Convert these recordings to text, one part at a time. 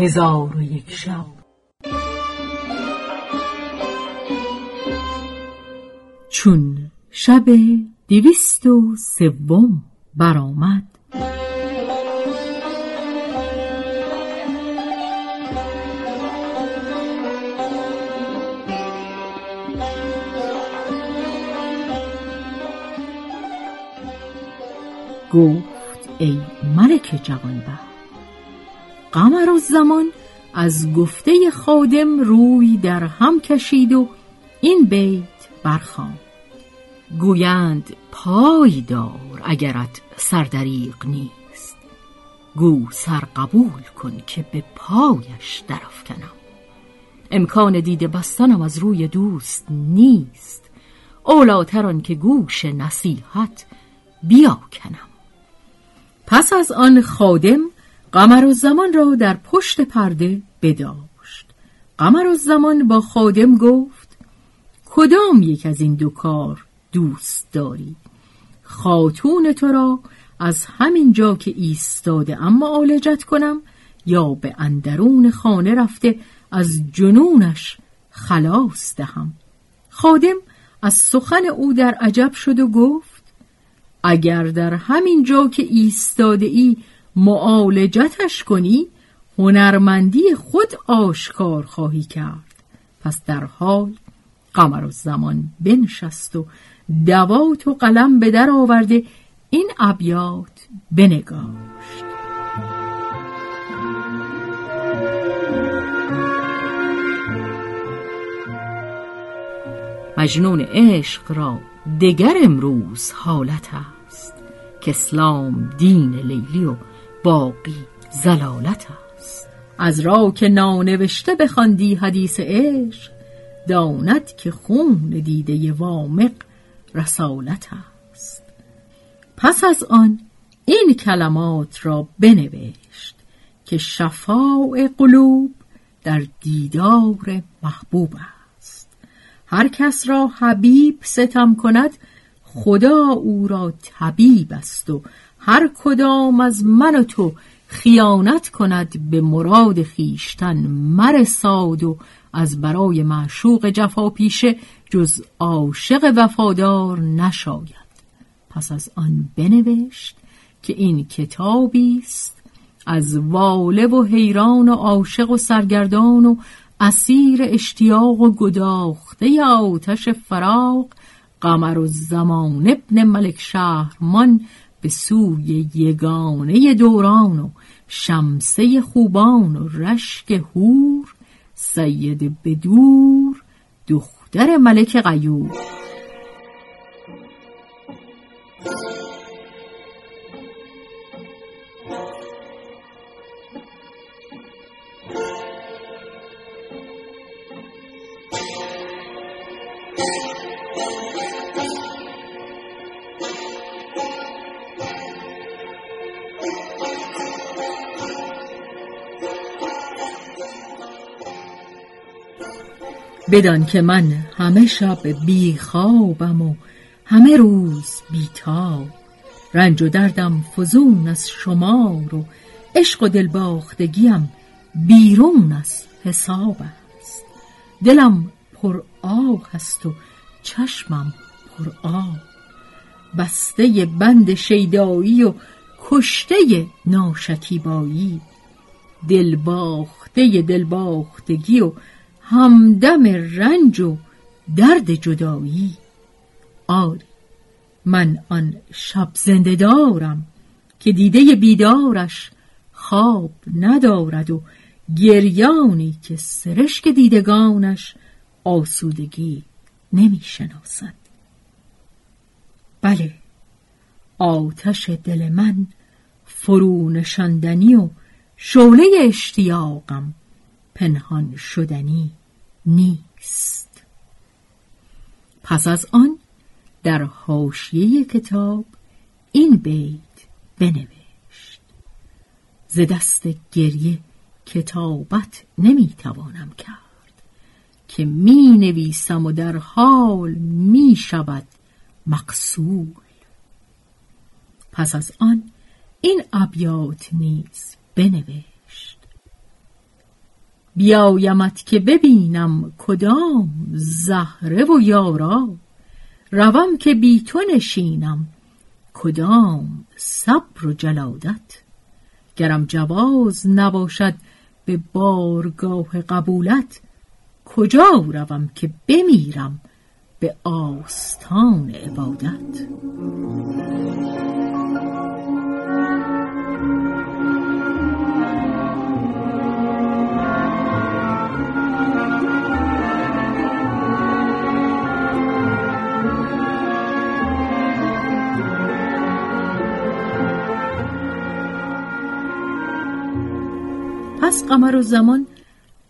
هزار و یک شب. چون شب دویست و سوم برآمد گفت ای ملک جوانبه قمر زمان از گفته خادم روی در هم کشید و این بیت برخان گویند پای دار اگرت سردریق نیست. گو سر قبول کن که به پایش درافکنم. امکان دیده بستنم از روی دوست نیست. اولاتران که گوش نصیحت بیاکنم. پس از آن خادم قمر و زمان را در پشت پرده بداشت. قمر و زمان با خادم گفت کدام یک از این دو کار دوست داری؟ خاتون تو را از همین جا که ایستاده اما آلجت کنم یا به اندرون خانه رفته از جنونش خلاص دهم؟ خادم از سخن او در عجب شد و گفت اگر در همین جا که ایستاده ای معالجتش کنی هنرمندی خود آشکار خواهی کرد. پس در حال قمر و زمان بنشست و دوات و قلم به در آورده این ابیات بنگاشت. مجنون عشق را دگر امروز حالت است که اسلام دین لیلی و باقی زلالت است. از را که نانوشته بخواندی حدیث عشق داند که خون دیده وامق رسالت است. پس از آن این کلمات را بنوشت که شفاع قلوب در دیدار محبوب است. هر کس را حبیب ستم کند خدا او را طبیب است و هر کدام از من و تو خیانت کند به مراد خیشتن مرساد و از برای معشوق جفا پیشه جز عاشق وفادار نشاید. پس از آن بنوشت که این کتابی است از واله و حیران و عاشق و سرگردان و اسیر اشتیاق و گداخته آتش فراق قمر و زمان ابن ملک شهرمان به سوی یگانه دوران و شمسه خوبان و رشک هور سید بدور دختر ملک قیور بدان که من همه شب بی خوابم و همه روز بیتاب رنج و دردم فزون از شمار و عشق و دلباختگیم بیرون از حساب است. دلم پر آه هست و چشمم پر آب. بسته بند شیدایی و کشته ناشکیبایی. دلباخته دلباختگی و همدم رنج و درد جدایی. آری من آن شب زنده دارم که دیده بیدارش خواب ندارد و گریانی که سرشک دیدگانش آسودگی نمی شناسد بله آتش دل من فرو نشاندنی و شعله اشتیاقم پنهان شدنی. نیست. پس از آن در حاشیه کتاب این بیت بنوشت. ز دست گریه کتابت نمی‌توانم کرد که می نویسم و در حال می شود مقصول. پس از آن این ابیات نیز بنوشت. بیایمت که ببینم کدام زهره و یارا. روم که بی تو نشینم کدام صبر و جلادت. گرم جواز نباشد به بارگاه قبولت کجا روم که بمیرم به آستان عبادت. پس قمر و زمان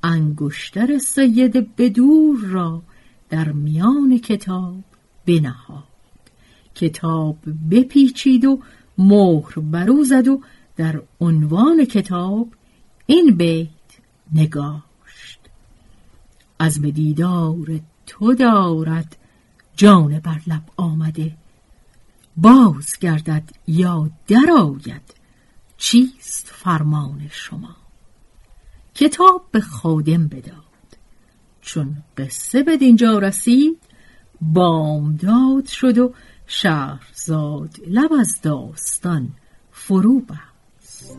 انگشتر سید بدور را در میان کتاب بنهاد. کتاب بپیچید و مهر برو زد و در عنوان کتاب این بیت نگاشت. از به دیدار تو دارد جان بر لب آمده. باز گردد یا درآید چیست فرمان شما؟ کتاب به خادم بداد. چون قصه به دینجا رسید بامداد شد و شهرزاد لب از داستان فرو بست.